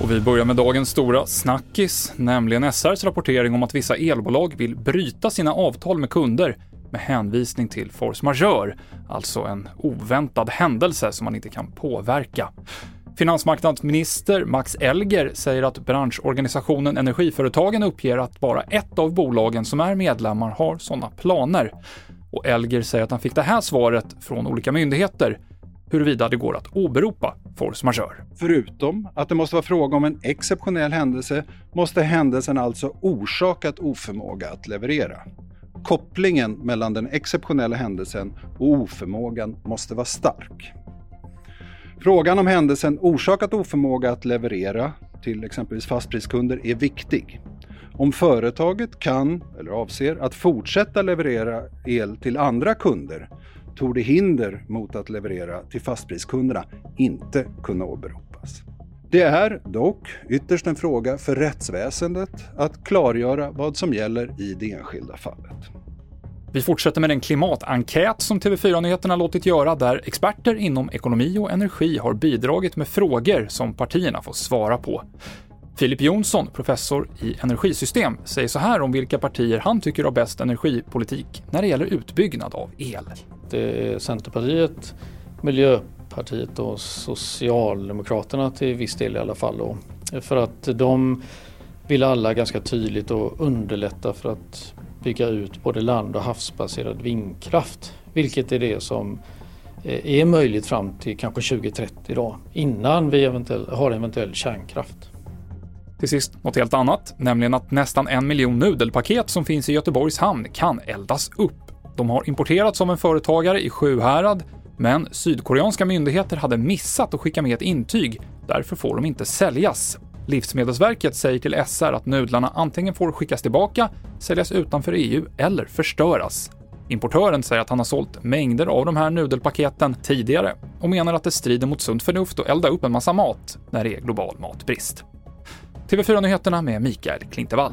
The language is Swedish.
Och vi börjar med dagens stora snackis, nämligen SRs rapportering om att vissa elbolag vill bryta sina avtal med kunder med hänvisning till force majeure, alltså en oväntad händelse som man inte kan påverka. Finansmarknadsminister Max Elger säger att branschorganisationen Energiföretagen uppger att bara ett av bolagen som är medlemmar har sådana planer. Och Elger säger att han fick det här svaret från olika myndigheter huruvida det går att åberopa force majeure. Förutom att det måste vara fråga om en exceptionell händelse måste händelsen alltså orsakat oförmåga att leverera. Kopplingen mellan den exceptionella händelsen och oförmågan måste vara stark. Frågan om händelsen orsakat oförmåga att leverera till exempelvis fastpriskunder är viktig. Om företaget kan, eller avser, att fortsätta leverera el till andra kunder torde hinder mot att leverera till fastpriskunderna inte kunna åberopas. Det är dock ytterst en fråga för rättsväsendet att klargöra vad som gäller i det enskilda fallet. Vi fortsätter med den klimatenkät som TV4-nyheterna låtit göra där experter inom ekonomi och energi har bidragit med frågor som partierna får svara på. Filip Jonsson, professor i energisystem, säger så här om vilka partier han tycker har bäst energipolitik när det gäller utbyggnad av el. Det är Centerpartiet, Miljöpartiet och Socialdemokraterna till viss del i alla fall. Då. För att de vill alla ganska tydligt och underlätta för att bygga ut både land och havsbaserad vindkraft. Vilket är det som eh, är möjligt fram till kanske 2030 då, innan vi eventuell, har eventuell kärnkraft. Till sist något helt annat, nämligen att nästan en miljon nudelpaket som finns i Göteborgs hamn kan eldas upp. De har importerats av en företagare i Sjuhärad, men sydkoreanska myndigheter hade missat att skicka med ett intyg, därför får de inte säljas. Livsmedelsverket säger till SR att nudlarna antingen får skickas tillbaka, säljas utanför EU eller förstöras. Importören säger att han har sålt mängder av de här nudelpaketen tidigare och menar att det strider mot sunt förnuft att elda upp en massa mat när det är global matbrist. TV4-nyheterna med Mikael Klintevall.